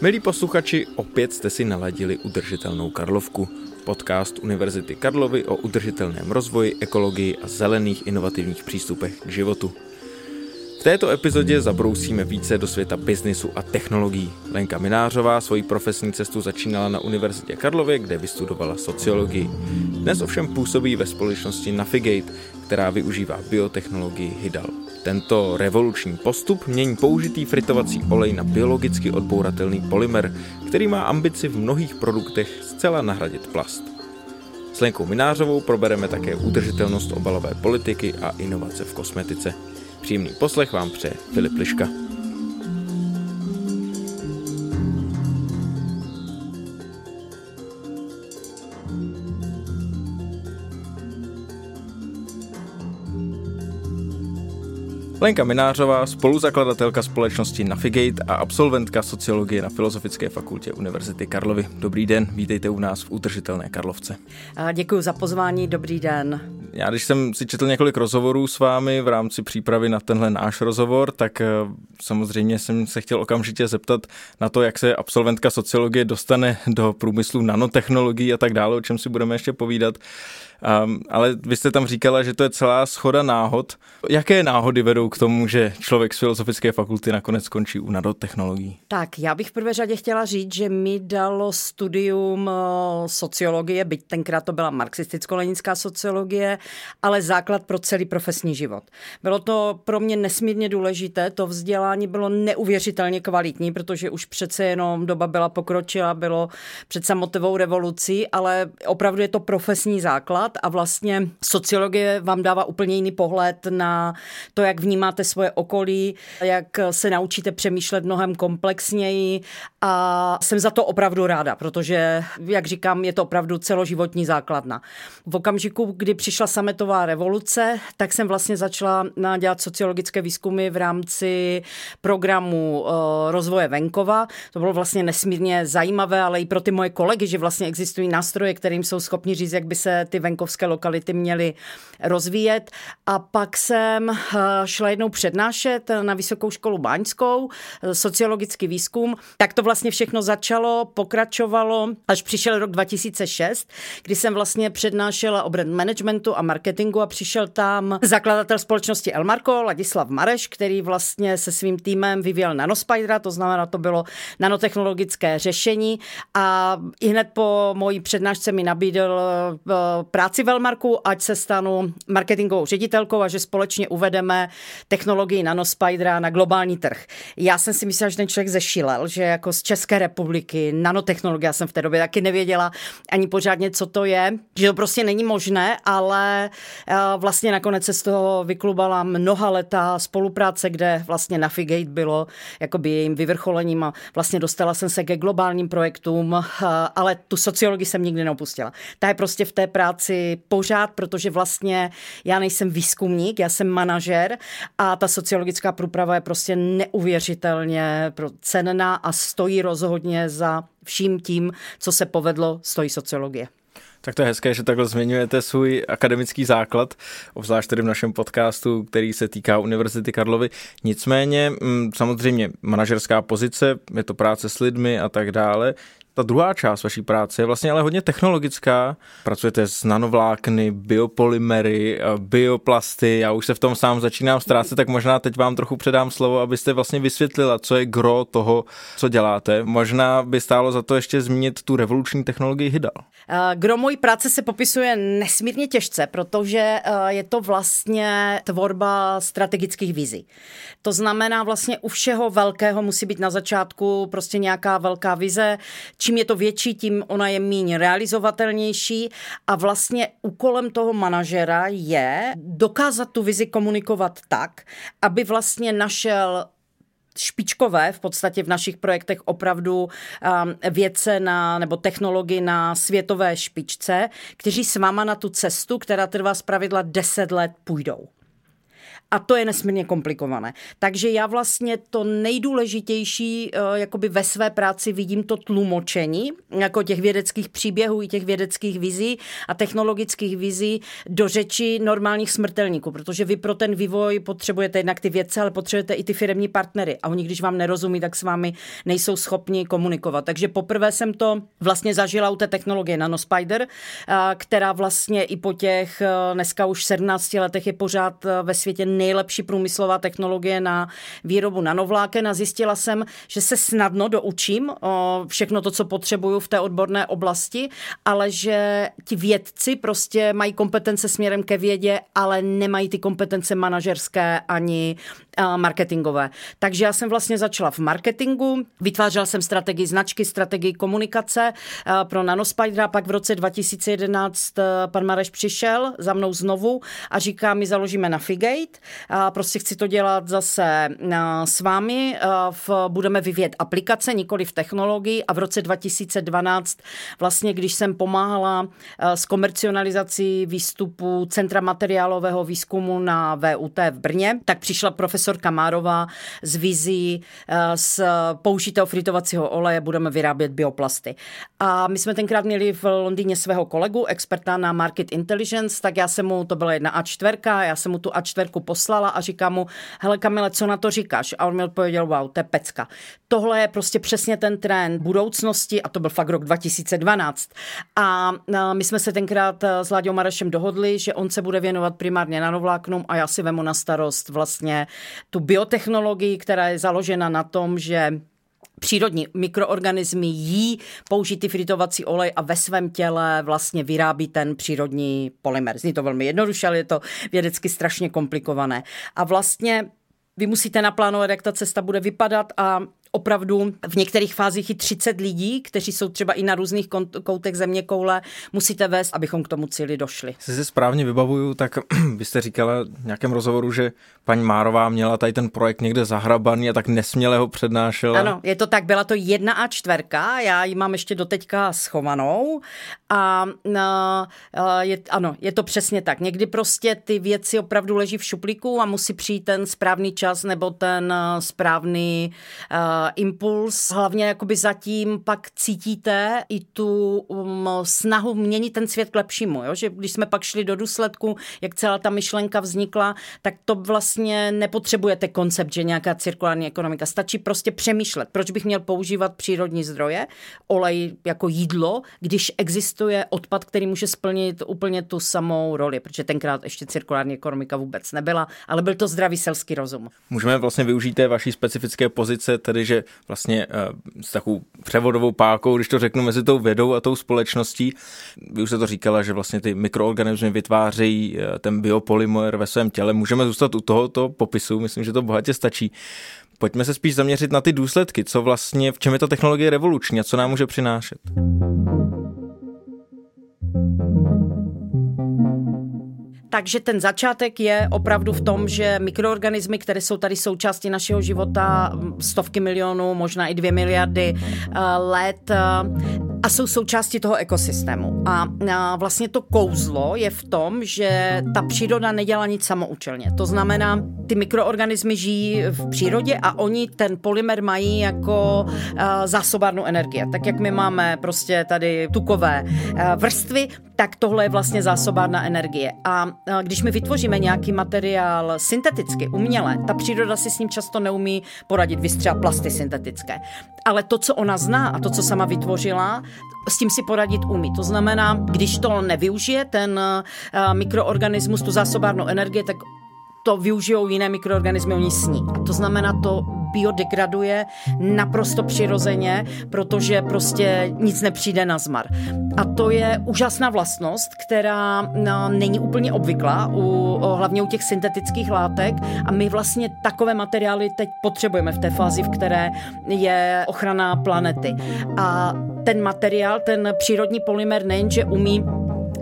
Milí posluchači, opět jste si naladili udržitelnou Karlovku. Podcast Univerzity Karlovy o udržitelném rozvoji, ekologii a zelených inovativních přístupech k životu. V této epizodě zabrousíme více do světa biznisu a technologií. Lenka Minářová svoji profesní cestu začínala na Univerzitě Karlově, kde vystudovala sociologii. Dnes ovšem působí ve společnosti Navigate, která využívá biotechnologii Hydal. Tento revoluční postup mění použitý fritovací olej na biologicky odbouratelný polymer, který má ambici v mnohých produktech zcela nahradit plast. S Lenkou Minářovou probereme také udržitelnost obalové politiky a inovace v kosmetice. Příjemný poslech vám přeje Filip Liška. Lenka Minářová, spoluzakladatelka společnosti Navigate a absolventka sociologie na Filozofické fakultě Univerzity Karlovy. Dobrý den, vítejte u nás v Udržitelné Karlovce. Děkuji za pozvání, dobrý den. Já když jsem si četl několik rozhovorů s vámi v rámci přípravy na tenhle náš rozhovor, tak eh, samozřejmě jsem se chtěl okamžitě zeptat na to, jak se absolventka sociologie dostane do průmyslu nanotechnologií a tak dále, o čem si budeme ještě povídat. Um, ale vy jste tam říkala, že to je celá schoda náhod. Jaké náhody vedou k tomu, že člověk z filozofické fakulty nakonec skončí u nanotechnologií? Tak, já bych v prvé řadě chtěla říct, že mi dalo studium eh, sociologie, byť tenkrát to byla marxisticko-leninská sociologie, ale základ pro celý profesní život. Bylo to pro mě nesmírně důležité, to vzdělání bylo neuvěřitelně kvalitní, protože už přece jenom doba byla pokročila, bylo před samotovou revolucí, ale opravdu je to profesní základ a vlastně sociologie vám dává úplně jiný pohled na to, jak vnímáte svoje okolí, jak se naučíte přemýšlet mnohem komplexněji a jsem za to opravdu ráda, protože, jak říkám, je to opravdu celoživotní základna. V okamžiku, kdy přišla sametová revoluce, tak jsem vlastně začala dělat sociologické výzkumy v rámci programu eh, rozvoje venkova. To bylo vlastně nesmírně zajímavé, ale i pro ty moje kolegy, že vlastně existují nástroje, kterým jsou schopni říct, jak by se ty venkovské lokality měly rozvíjet. A pak jsem eh, šla jednou přednášet na Vysokou školu Báňskou, eh, sociologický výzkum. Tak to vlastně všechno začalo, pokračovalo, až přišel rok 2006, kdy jsem vlastně přednášela o brand managementu a marketingu a přišel tam zakladatel společnosti Elmarko, Ladislav Mareš, který vlastně se svým týmem vyvíjel nanospidera, to znamená, to bylo nanotechnologické řešení a i hned po mojí přednášce mi nabídl eh, práci v Elmarku, ať se stanu marketingovou ředitelkou a že společně uvedeme technologii nanospidera na globální trh. Já jsem si myslela, že ten člověk zešílel, že jako z České republiky, nanotechnologie, já jsem v té době taky nevěděla ani pořádně, co to je, že to prostě není možné, ale eh, vlastně nakonec se z toho vyklubala mnoha leta spolupráce, kde vlastně Navigate bylo jakoby jejím vyvrcholením a vlastně dostala jsem se ke globálním projektům, eh, ale tu sociologii jsem nikdy neopustila. Ta je prostě v té práci pořád, protože vlastně já nejsem výzkumník, já jsem manažer a ta sociologická průprava je prostě neuvěřitelně cenná a stojí rozhodně za vším tím, co se povedlo, stojí sociologie. Tak to je hezké, že takhle zmiňujete svůj akademický základ, obzvlášť tedy v našem podcastu, který se týká Univerzity Karlovy. Nicméně, mm, samozřejmě, manažerská pozice, je to práce s lidmi a tak dále ta druhá část vaší práce je vlastně ale hodně technologická. Pracujete s nanovlákny, biopolymery, bioplasty, já už se v tom sám začínám ztrácet, tak možná teď vám trochu předám slovo, abyste vlastně vysvětlila, co je gro toho, co děláte. Možná by stálo za to ještě zmínit tu revoluční technologii Hydal. Eh, gro mojí práce se popisuje nesmírně těžce, protože eh, je to vlastně tvorba strategických vizí. To znamená vlastně u všeho velkého musí být na začátku prostě nějaká velká vize, čím je to větší, tím ona je méně realizovatelnější a vlastně úkolem toho manažera je dokázat tu vizi komunikovat tak, aby vlastně našel špičkové v podstatě v našich projektech opravdu um, vědce na, nebo technologii na světové špičce, kteří s váma na tu cestu, která trvá z pravidla 10 let, půjdou. A to je nesmírně komplikované. Takže já vlastně to nejdůležitější eh, jakoby ve své práci vidím to tlumočení jako těch vědeckých příběhů i těch vědeckých vizí a technologických vizí do řeči normálních smrtelníků, protože vy pro ten vývoj potřebujete jednak ty vědce, ale potřebujete i ty firmní partnery a oni, když vám nerozumí, tak s vámi nejsou schopni komunikovat. Takže poprvé jsem to vlastně zažila u té technologie Nanospider, eh, která vlastně i po těch eh, dneska už 17 letech je pořád ve světě nejlepší průmyslová technologie na výrobu nanovláken a zjistila jsem, že se snadno doučím všechno to, co potřebuju v té odborné oblasti, ale že ti vědci prostě mají kompetence směrem ke vědě, ale nemají ty kompetence manažerské ani marketingové. Takže já jsem vlastně začala v marketingu, vytvářela jsem strategii značky, strategii komunikace pro Nanospider a pak v roce 2011 pan Mareš přišel za mnou znovu a říká, my založíme na Figate, a prostě chci to dělat zase s vámi, v, budeme vyvíjet aplikace, nikoli v technologii a v roce 2012 vlastně, když jsem pomáhala s komercionalizací výstupu Centra materiálového výzkumu na VUT v Brně, tak přišla profesor profesorka Márová z vizí eh, z použitého fritovacího oleje budeme vyrábět bioplasty. A my jsme tenkrát měli v Londýně svého kolegu, experta na market intelligence, tak já jsem mu, to byla jedna A4, já jsem mu tu A4 poslala a říkám mu, hele Kamile, co na to říkáš? A on mi odpověděl, wow, to je pecka. Tohle je prostě přesně ten trend budoucnosti a to byl fakt rok 2012. A my jsme se tenkrát eh, s Láďou Marešem dohodli, že on se bude věnovat primárně nanovláknům a já si vemu na starost vlastně tu biotechnologii, která je založena na tom, že přírodní mikroorganismy jí použitý fritovací olej a ve svém těle vlastně vyrábí ten přírodní polymer. Zní to velmi jednoduše, ale je to vědecky strašně komplikované. A vlastně vy musíte naplánovat, jak ta cesta bude vypadat a opravdu v některých fázích i 30 lidí, kteří jsou třeba i na různých koutech země koule, musíte vést, abychom k tomu cíli došli. Se si správně vybavuju, tak byste říkala v nějakém rozhovoru, že paní Márová měla tady ten projekt někde zahrabaný a tak nesměle ho přednášela. Ano, je to tak, byla to jedna a čtverka, já ji mám ještě doteďka schovanou a no, je, ano, je to přesně tak. Někdy prostě ty věci opravdu leží v šuplíku a musí přijít ten správný čas nebo ten správný uh, impuls. Hlavně jakoby zatím pak cítíte i tu um, snahu měnit ten svět k lepšímu. Jo? Že když jsme pak šli do důsledku, jak celá ta myšlenka vznikla, tak to vlastně nepotřebujete koncept, že nějaká cirkulární ekonomika. Stačí prostě přemýšlet, proč bych měl používat přírodní zdroje, olej jako jídlo, když existuje odpad, který může splnit úplně tu samou roli, protože tenkrát ještě cirkulární ekonomika vůbec nebyla, ale byl to zdravý selský rozum. Můžeme vlastně využít té vaší specifické pozice, tedy že vlastně uh, s takovou převodovou pákou, když to řeknu, mezi tou vědou a tou společností. Vy už se to říkala, že vlastně ty mikroorganismy vytvářejí uh, ten biopolymer ve svém těle. Můžeme zůstat u tohoto popisu, myslím, že to bohatě stačí. Pojďme se spíš zaměřit na ty důsledky, co vlastně, v čem je ta technologie revoluční a co nám může přinášet. Takže ten začátek je opravdu v tom, že mikroorganismy, které jsou tady součástí našeho života stovky milionů, možná i dvě miliardy eh, let eh, a jsou součástí toho ekosystému. A vlastně to kouzlo je v tom, že ta příroda nedělá nic samoučelně. To znamená, ty mikroorganismy žijí v přírodě a oni ten polymer mají jako eh, zásobárnu energie. Tak jak my máme prostě tady tukové vrstvy, tak tohle je vlastně zásobárna energie. A když my vytvoříme nějaký materiál synteticky, uměle, ta příroda si s ním často neumí poradit, vystřela plasty syntetické. Ale to, co ona zná a to, co sama vytvořila, s tím si poradit umí. To znamená, když to nevyužije, ten mikroorganismus, tu zásobárnu energie, tak to využijou jiné mikroorganismy, oni sní. A to znamená, to biodegraduje naprosto přirozeně, protože prostě nic nepřijde na zmar. A to je úžasná vlastnost, která no, není úplně obvyklá, u, hlavně u těch syntetických látek a my vlastně takové materiály teď potřebujeme v té fázi, v které je ochrana planety. A ten materiál, ten přírodní polymer nejenže umí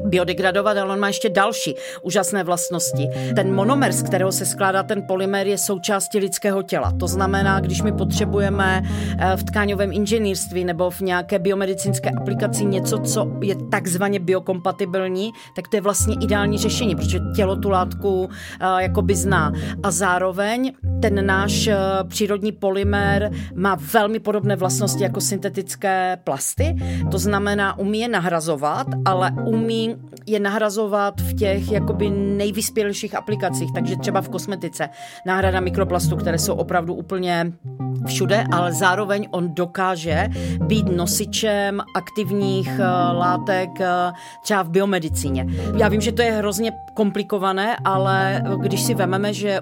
biodegradovat, ale on má ještě další úžasné vlastnosti. Ten monomer, z kterého se skládá ten polymer, je součástí lidského těla. To znamená, když my potřebujeme eh, v tkáňovém inženýrství nebo v nějaké biomedicínské aplikaci něco, co je takzvaně biokompatibilní, tak to je vlastně ideální řešení, protože tělo tu látku uh, jakoby zná. A zároveň ten náš uh, přírodní polymer má velmi podobné vlastnosti jako syntetické plasty. To znamená, umí je nahrazovat, ale umí je nahrazovat v těch jakoby nejvyspělejších aplikacích, takže třeba v kosmetice. Náhrada mikroplastů, které jsou opravdu úplně všude, ale zároveň on dokáže být nosičem aktivních uh, látek uh, třeba v biomedicíně. Já vím, že to je hrozně komplikované, ale když si vememe, že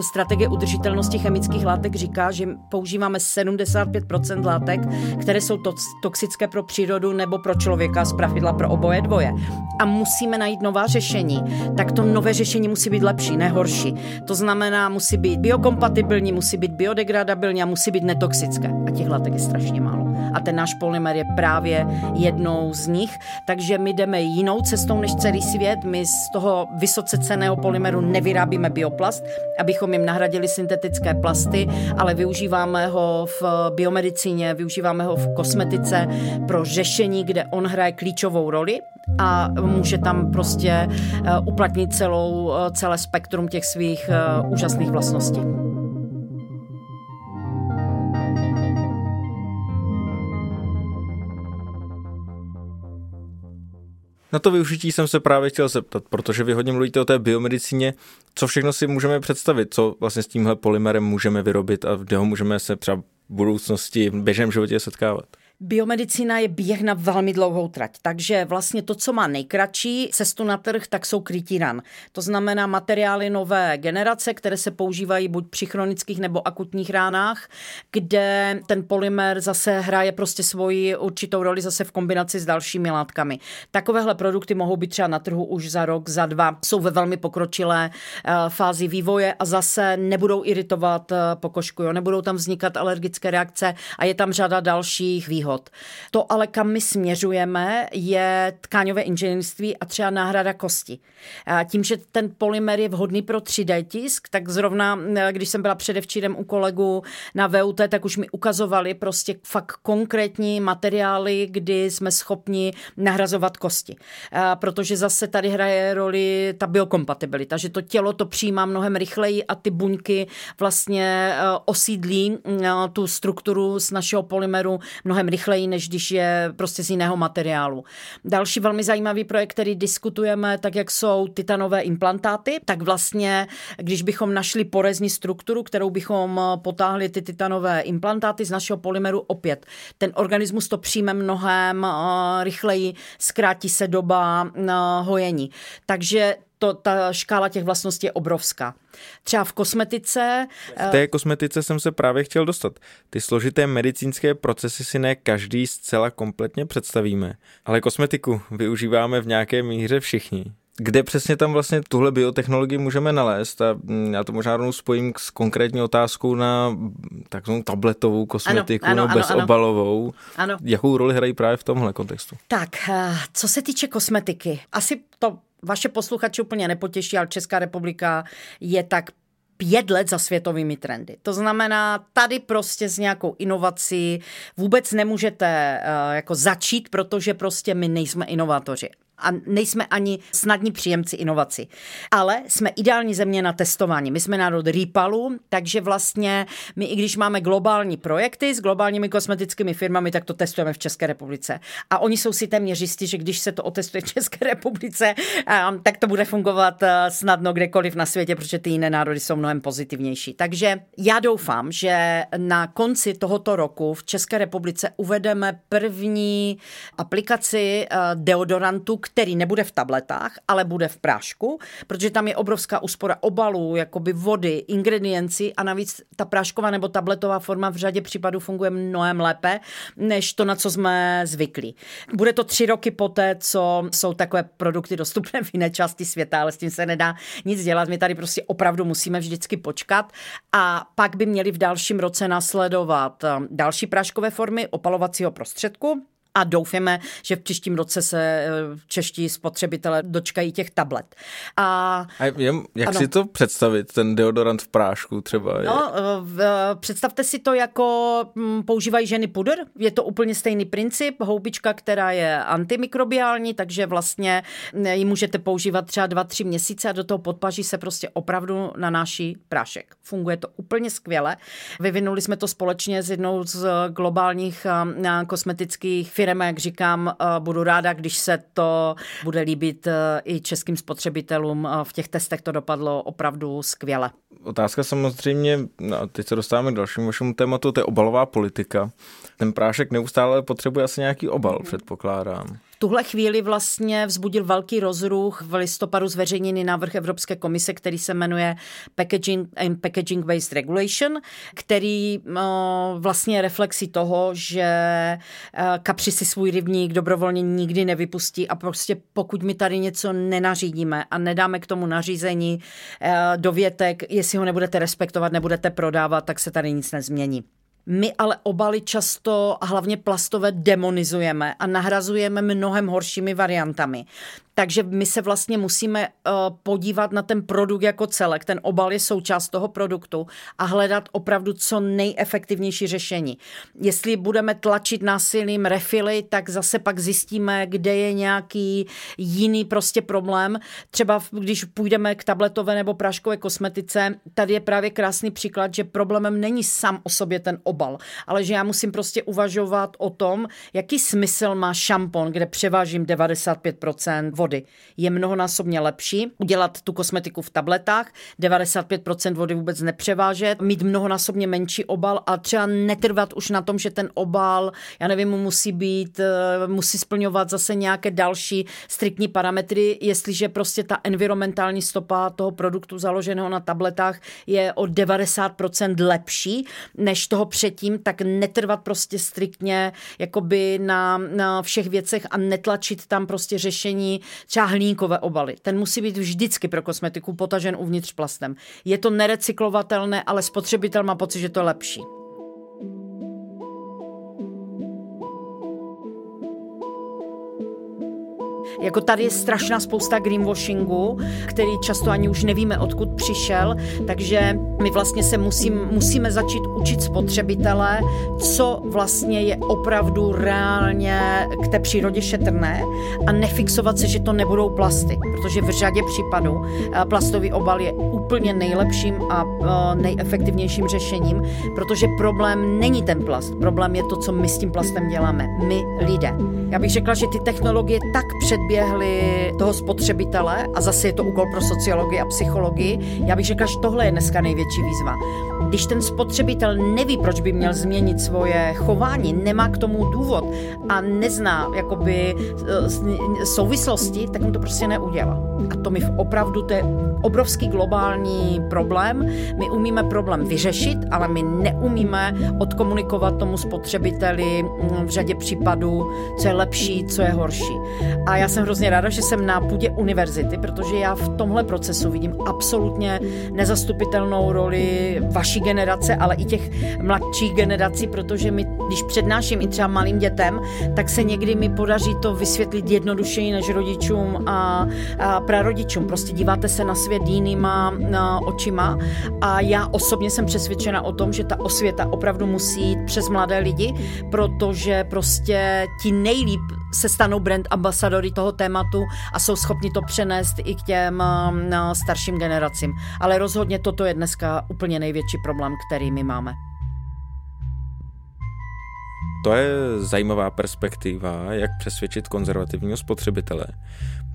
strategie udržitelnosti chemických látek říká, že používáme 75% látek, které jsou to, toxické pro přírodu nebo pro člověka, z pravidla pro oboje dvoje. A musíme najít nová řešení, tak to nové řešení musí být lepší, ne horší. To znamená, musí být biokompatibilní, musí být biodegradabilní a musí být netoxické. A těch látek je strašně málo. A ten náš polymer je právě jednou z nich, takže my jdeme jinou cestou než celý svět. My z toho vysoce ceného polymeru nevyrábíme bioplast, abychom jim nahradili syntetické plasty, ale využíváme ho v biomedicíně, využíváme ho v kosmetice pro řešení, kde on hraje klíčovou roli a může tam prostě eh, uplatnit celou, eh, celé spektrum těch svých eh, úžasných vlastností. Na to využití jsem se právě chtěl zeptat, protože vy hodně mluvíte o té biomedicíně. Co všechno si můžeme představit? Co vlastně s tímhle polymerem můžeme vyrobit a kde ho můžeme se třeba v budoucnosti v běžném životě setkávat? Biomedicína je běh na velmi dlouhou trať, takže vlastně to, co má nejkratší cestu na trh, tak jsou krytí ran. To znamená materiály nové generace, které se používají buď při chronických nebo akutních ránách, kde ten polymer zase hraje prostě svoji určitou roli zase v kombinaci s dalšími látkami. Takovéhle produkty mohou být třeba na trhu už za rok, za dva, jsou ve velmi pokročilé uh, fázi vývoje a zase nebudou iritovat uh, pokožku, jo? nebudou tam vznikat alergické reakce a je tam řada dalších výhod výhod. To ale, kam my směřujeme, je tkáňové inženýrství a třeba náhrada kosti. A tím, že ten polymer je vhodný pro 3D tisk, tak zrovna, když jsem byla předevčírem u kolegu na VUT, tak už mi ukazovali prostě fakt konkrétní materiály, kdy jsme schopni nahrazovat kosti. A protože zase tady hraje roli ta biokompatibilita, že to tělo to přijímá mnohem rychleji a ty buňky vlastně e, osídlí e, tu strukturu z našeho polymeru mnohem rychleji rychleji, než když je prostě z jiného materiálu. Další velmi zajímavý projekt, který diskutujeme, tak jak jsou titanové implantáty, tak vlastně, když bychom našli porezní strukturu, kterou bychom potáhli ty titanové implantáty z našeho polymeru, opět ten organismus to přijme mnohem uh, rychleji, zkrátí se doba uh, hojení. Takže to, ta škála těch vlastností je obrovská. Třeba v kosmetice... V té kosmetice jsem se právě chtěl dostat. Ty složité medicínské procesy si ne každý zcela kompletně představíme, ale kosmetiku využíváme v nějaké míře všichni. Kde přesně tam vlastně tuhle biotechnologii můžeme nalézt? A mm, já to možná rovnou spojím s konkrétní otázkou na takzvanou tabletovou kosmetiku ano, ano, nebo bezobalovou. Ano. Jakou roli hrají právě v tomhle kontextu? Tak, eh, co se týče kosmetiky, asi to vaše posluchače úplně nepotěší, ale Česká republika je tak pět let za světovými trendy. To znamená, tady prostě s nějakou inovací vůbec nemůžete uh, jako začít, protože prostě my nejsme inovátoři a nejsme ani snadní příjemci inovací. Ale jsme ideální země na testování. My jsme národ rýpalu, takže vlastně my, i když máme globální projekty s globálními kosmetickými firmami, tak to testujeme v České republice. A oni jsou si téměř jistí, že když se to otestuje v České republice, tak to bude fungovat snadno kdekoliv na světě, protože ty jiné národy jsou mnohem pozitivnější. Takže já doufám, že na konci tohoto roku v České republice uvedeme první aplikaci deodorantu, který nebude v tabletách, ale bude v prášku, protože tam je obrovská úspora obalů, jakoby vody, ingredienci a navíc ta prášková nebo tabletová forma v řadě případů funguje mnohem lépe, než to, na co jsme zvyklí. Bude to tři roky poté, co jsou takové produkty dostupné v jiné části světa, ale s tím se nedá nic dělat. My tady prostě opravdu musíme vždycky počkat a pak by měli v dalším roce nasledovat um, další práškové formy opalovacího prostředku, a doufáme, že v příštím roce se eh, čeští spotřebitelé dočkají těch tablet. A, a jak ano. si to představit, ten deodorant v prášku třeba? No, v, představte si to jako hm, používají ženy pudr, je to úplně stejný princip, houbička, která je antimikrobiální, takže vlastně ji můžete používat třeba dva, tři měsíce a do toho podpaží se prostě opravdu nanáší prášek. Funguje to úplně skvěle. Vyvinuli jsme to společně s jednou z globálních kosmetických firm, jak říkám, budu ráda, když se to bude líbit i českým spotřebitelům. V těch testech to dopadlo opravdu skvěle. Otázka samozřejmě, no, teď se dostáváme k dalšímu vašemu tématu, to je obalová politika. Ten prášek neustále potřebuje asi nějaký obal, předpokládám tuhle chvíli vlastně vzbudil velký rozruch v listopadu zveřejněný návrh Evropské komise, který se jmenuje Packaging and Packaging Waste Regulation, který no, vlastně je reflexí toho, že eh, kapři si svůj rybník dobrovolně nikdy nevypustí a prostě pokud my tady něco nenařídíme a nedáme k tomu nařízení eh, dovětek, jestli ho nebudete respektovat, nebudete prodávat, tak se tady nic nezmění. My ale obaly často, a hlavně plastové, demonizujeme a nahrazujeme mnohem horšími variantami. Takže my se vlastně musíme uh, podívat na ten produkt jako celek. Ten obal je součást toho produktu a hledat opravdu co nejefektivnější řešení. Jestli budeme tlačit násilím refily, tak zase pak zjistíme, kde je nějaký jiný prostě problém. Třeba když půjdeme k tabletové nebo práškové kosmetice, tady je právě krásný příklad, že problémem není sám o sobě ten obal, ale že já musím prostě uvažovat o tom, jaký smysl má šampon, kde převážím 95% vody. Je mnohonásobně lepší udělat tu kosmetiku v tabletách, 95% vody vůbec nepřevážet, mít mnohonásobně menší obal a třeba netrvat už na tom, že ten obal, já nevím, musí být, eh, musí splňovat zase nějaké další striktní parametry, jestliže prostě ta environmentální stopa toho produktu založeného na tabletách je o 90% lepší než toho předtím, tak netrvat prostě striktně jakoby na, na všech věcech a netlačit tam prostě řešení třeba hliníkové obaly. Ten musí být vždycky pro kosmetiku potažen uvnitř plastem. Je to nerecyklovatelné, ale spotřebitel má pocit, že to je lepší. Jako tady je strašná spousta greenwashingu, který často ani už nevíme, odkud přišel, takže my vlastně se musím, musíme začít učit spotřebitele, co vlastně je opravdu reálně k té přírodě šetrné a nefixovat se, že to nebudou plasty, protože v řadě případů eh, plastový obal je úplně nejlepším a eh, nejefektivnějším řešením, protože problém není ten plast, problém je to, co my s tím plastem děláme, my lidé. Já bych řekla, že ty technologie tak předběhly toho spotřebitele a zase je to úkol pro sociologii a psychologii. Já bych řekla, že tohle je dneska největší výzva. Když ten spotřebitel neví, proč by měl změnit svoje chování, nemá k tomu důvod a nezná jakoby eh, souvislosti, tak mu to prostě neudělá. A to mi opravdu, to je obrovský globální problém. My umíme problém vyřešit, ale my neumíme odkomunikovat tomu spotřebiteli v řadě případů, co je lepší, co je horší. A já jsem hrozně ráda, že jsem na půdě univerzity, protože já v tomhle procesu vidím absolutně nezastupitelnou roli vaší generace, ale i těch mladších generací, protože my, když přednáším i třeba malým dětem, tak se někdy mi podaří to vysvětlit jednodušeji než rodičům a, a prarodičům. Prostě díváte se na svět jinýma na očima a já osobně jsem přesvědčena o tom, že ta osvěta opravdu musí jít přes mladé lidi, protože prostě ti nejlíp se stanou brand ambasadory toho tématu a jsou schopni to přenést i k těm starším generacím. Ale rozhodně toto je dneska úplně největší problém, který my máme. To je zajímavá perspektiva, jak přesvědčit konzervativního spotřebitele.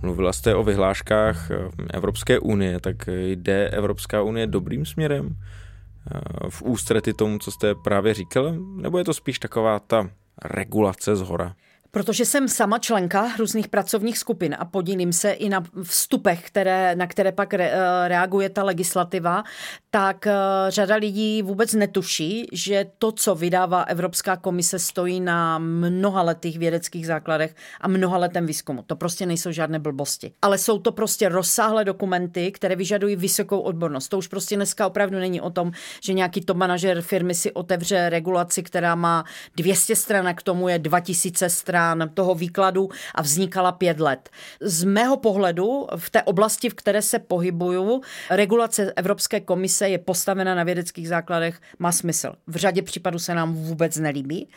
Mluvila jste o vyhláškách eh, Evropské unie, tak jde Evropská unie dobrým směrem eh, v ústrety tomu, co jste právě říkala? Nebo je to spíš taková ta regulace z hora? Protože jsem sama členka různých pracovních skupin a podílím se i na vstupech, které, na které pak re, eh, reaguje ta legislativa, tak eh, řada lidí vůbec netuší, že to, co vydává Evropská komise, stojí na mnoha letých vědeckých základech a mnoha letem výzkumu. To prostě nejsou žádné blbosti. Ale jsou to prostě rozsáhlé dokumenty, které vyžadují vysokou odbornost. To už prostě dneska opravdu není o tom, že nějaký top manažer firmy si otevře regulaci, která má 200 stran a k tomu je 2000 stran strán toho výkladu a vznikala pět let. Z mého pohledu v té oblasti, v které se pohybuju, regulace Evropské komise je postavena na vědeckých základech, má smysl. V řadě případů se nám vůbec nelíbí,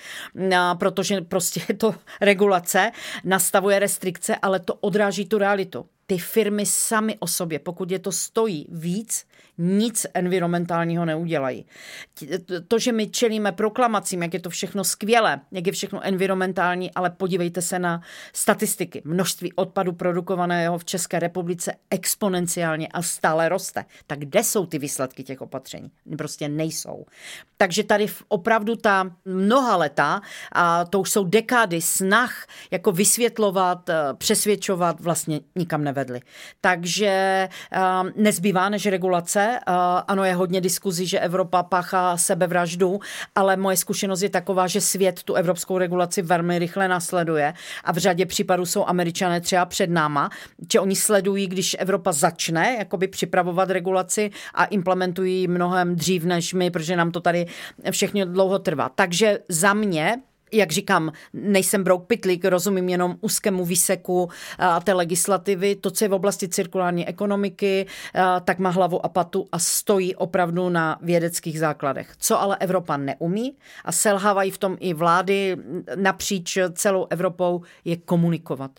protože prostě to regulace, nastavuje restrikce, ale to odráží tu realitu ty firmy sami o sobě, pokud je to stojí víc, nic environmentálního neudělají. To, že my čelíme proklamacím, jak je to všechno skvělé, jak je všechno environmentální, ale podívejte se na statistiky. Množství odpadu produkovaného v České republice exponenciálně a stále roste. Tak kde jsou ty výsledky těch opatření? Prostě nejsou. Takže tady opravdu ta mnoha leta, a to už jsou dekády snah, jako vysvětlovat, eh, přesvědčovat, vlastně nikam nevedly. Takže um, nezbývá než regulace, ano, je hodně diskuzí, že Evropa páchá sebevraždu, ale moje zkušenost je taková, že svět tu evropskou regulaci velmi rychle nasleduje a v řadě případů jsou američané třeba před náma, že oni sledují, když Evropa začne jakoby připravovat regulaci a implementují mnohem dřív než my, protože nám to tady všechno dlouho trvá. Takže za mě jak říkám, nejsem brouk pitlík, rozumím jenom úzkému výseku a té legislativy. To, co je v oblasti cirkulární ekonomiky, tak má hlavu a patu a stojí opravdu na vědeckých základech. Co ale Evropa neumí a selhávají v tom i vlády napříč celou Evropou, je komunikovat.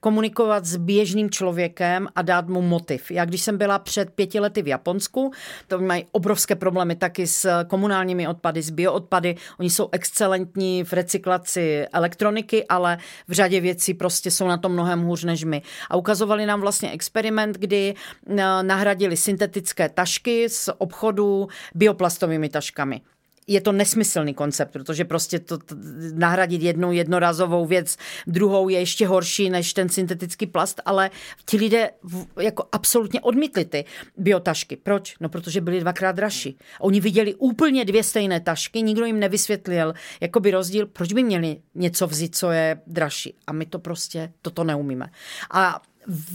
Komunikovat s běžným člověkem a dát mu motiv. Já když jsem byla před pěti lety v Japonsku, to mají obrovské problémy taky s komunálními odpady, s bioodpady. Oni jsou excelentní v recyklaci recyklaci elektroniky, ale v řadě věcí prostě jsou na to mnohem hůř než my. A ukazovali nám vlastně experiment, kdy eh, nahradili syntetické tašky z obchodu bioplastovými taškami je to nesmyslný koncept, protože prostě to, to nahradit jednou jednorazovou věc, druhou je ještě horší než ten syntetický plast, ale ti lidé jako absolutně odmítli ty biotašky. Proč? No, protože byly dvakrát dražší. Oni viděli úplně dvě stejné tašky, nikdo jim nevysvětlil jakoby rozdíl, proč by měli něco vzít, co je dražší. A my to prostě, toto neumíme. A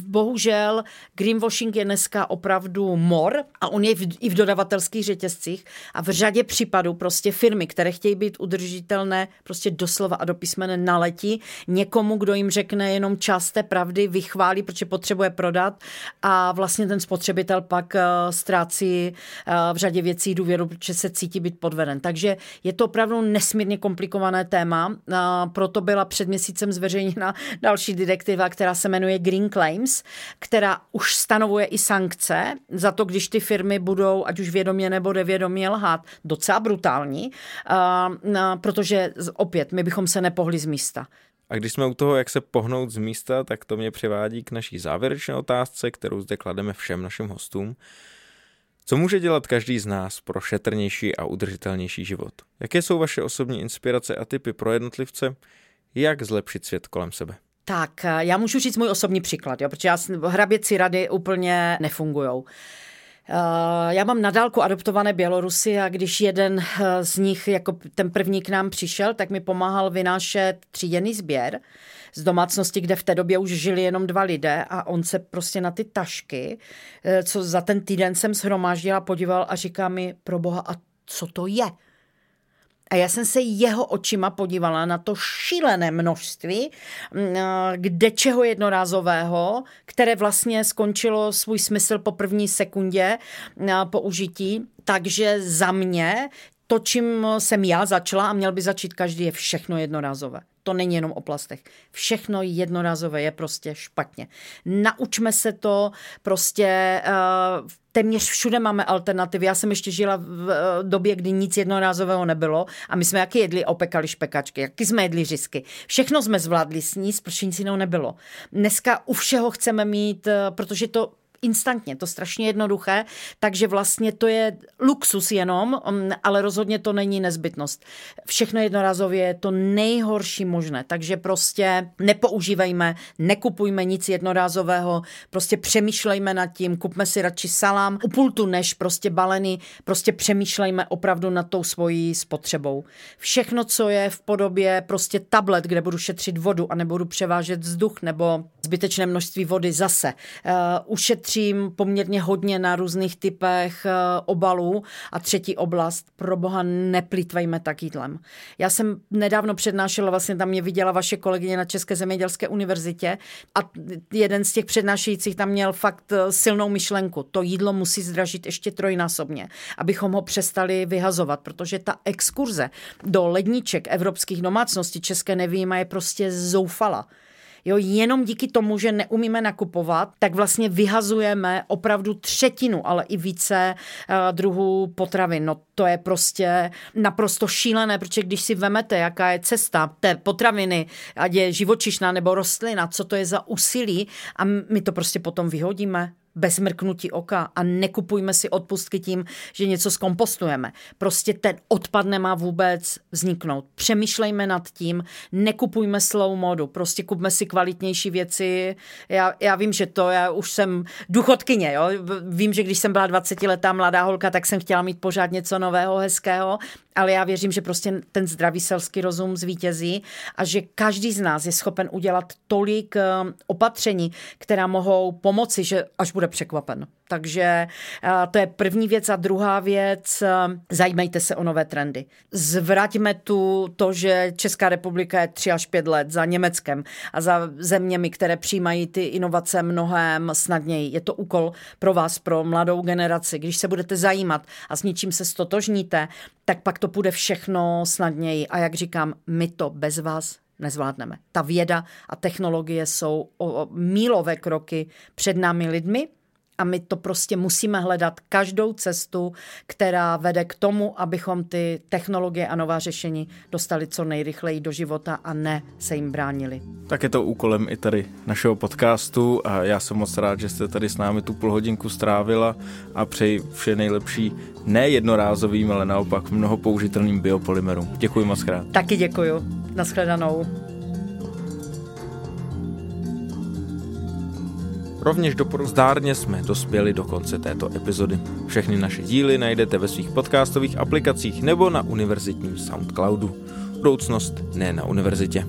bohužel greenwashing je dneska opravdu mor a on je v, i v dodavatelských řetězcích a v řadě případů prostě firmy, které chtějí být udržitelné, prostě doslova a do písmene naletí někomu, kdo jim řekne jenom část té pravdy, vychválí, protože potřebuje prodat a vlastně ten spotřebitel pak uh, ztrácí uh, v řadě věcí důvěru, protože se cítí být podveden. Takže je to opravdu nesmírně komplikované téma, uh, proto byla před měsícem zveřejněna další direktiva, která se jmenuje Green Claims, která už stanovuje i sankce za to, když ty firmy budou, ať už vědomě nebo nevědomě lhát, docela brutální, uh, protože opět, my bychom se nepohli z místa. A když jsme u toho, jak se pohnout z místa, tak to mě přivádí k naší závěrečné otázce, kterou zde klademe všem našim hostům. Co může dělat každý z nás pro šetrnější a udržitelnější život? Jaké jsou vaše osobní inspirace a typy pro jednotlivce? Jak zlepšit svět kolem sebe? Tak, eh, já můžu říct můj osobní příklad, jo, protože já, hraběci rady úplně nefungujou. Eh, já mám nadálku adoptované Bělorusy a když jeden eh, z nich, jako ten první k nám přišel, tak mi pomáhal vynášet tříděný sběr z domácnosti, kde v té době už žili jenom dva lidé a on se prostě na ty tašky, co za ten týden jsem shromáždila, podíval a říká mi, pro boha, a co to je? A já jsem se jeho očima podívala na to šílené množství mm, kde čeho jednorázového, které vlastně skončilo svůj smysl po první sekundě mm, použití. Takže za mě to, čím jsem já začala a měl by začít každý, je všechno jednorázové to není jenom o plastech. Všechno jednorázové je prostě špatně. Naučme se to prostě uh, téměř všude máme alternativy. Já jsem ještě žila v eh, době, kdy nic jednorázového nebylo a my jsme jaký jedli opekali špekačky, jaký jsme jedli řízky. Všechno jsme zvládli sníst, protože nic jiného nebylo. Dneska u všeho chceme mít, eh, protože to instantně, to strašně jednoduché, takže vlastně to je luxus jenom, mm, ale rozhodně to není nezbytnost. Všechno jednorázově je to nejhorší možné, takže prostě nepoužívejme, nekupujme nic jednorázového, prostě přemýšlejme nad tím, kupme si radši salám u pultu, než prostě balený, prostě přemýšlejme opravdu nad tou svojí spotřebou. Všechno, co je v podobě prostě tablet, kde budu šetřit vodu a nebudu převážet vzduch nebo zbytečné množství vody zase, uh, ušetřit šetřím poměrně hodně na různých typech eh, obalů. A třetí oblast, pro boha neplýtvejme tak jídlem. Já jsem nedávno přednášela, vlastně tam mě viděla vaše kolegyně na České zemědělské univerzitě a jeden z těch přednášejících tam měl fakt eh, silnou myšlenku. To jídlo musí zdražit ještě trojnásobně, abychom ho přestali vyhazovat, protože ta exkurze do ledniček evropských domácností České nevýjima je prostě zoufala. Jo, jenom díky tomu, že neumíme nakupovat, tak vlastně vyhazujeme opravdu třetinu, ale i více uh, druhů potravin. No to je prostě naprosto šílené, protože když si vemete, jaká je cesta té potraviny, ať je živočišná nebo rostlina, co to je za úsilí a my to prostě potom vyhodíme bez mrknutí oka a nekupujme si odpustky tím, že něco zkompostujeme. Prostě ten odpad nemá vůbec vzniknout. Přemýšlejme nad tím, nekupujme slow modu, prostě kupme si kvalitnější věci. Já, já vím, že to, já už jsem duchodkyně, jo? vím, že když jsem byla 20 letá mladá holka, tak jsem chtěla mít pořád něco nového, hezkého ale já věřím, že prostě ten zdravý selský rozum zvítězí a že každý z nás je schopen udělat tolik eh, opatření, která mohou pomoci, že až bude překvapen. Takže eh, to je první věc. A druhá věc, eh, zajímejte se o nové trendy. Zvraťme tu to, že Česká republika je 3 až 5 let za Německem a za zeměmi, které přijímají ty inovace mnohem snadněji. Je to úkol pro vás, pro mladou generaci. Když se budete zajímat a s ničím se stotožníte, tak pak to půjde všechno snadněji. A jak říkám, my to bez vás nezvládneme. Ta věda a technologie jsou o mílové kroky před námi lidmi a my to prostě musíme hledat každou cestu, která vede k tomu, abychom ty technologie a nová řešení dostali co nejrychleji do života a ne se jim bránili. Tak je to úkolem i tady našeho podcastu a já jsem moc rád, že jste tady s námi tu půl hodinku strávila a přeji vše nejlepší ne jednorázovým, ale naopak mnoho použitelným biopolymerům. Děkuji moc krát. Taky děkuji. Naschledanou. Rovněž doporu zdárně jsme dospěli do konce této epizody. Všechny naše díly najdete ve svých podcastových aplikacích nebo na univerzitním Soundcloudu. Budoucnost ne na univerzitě.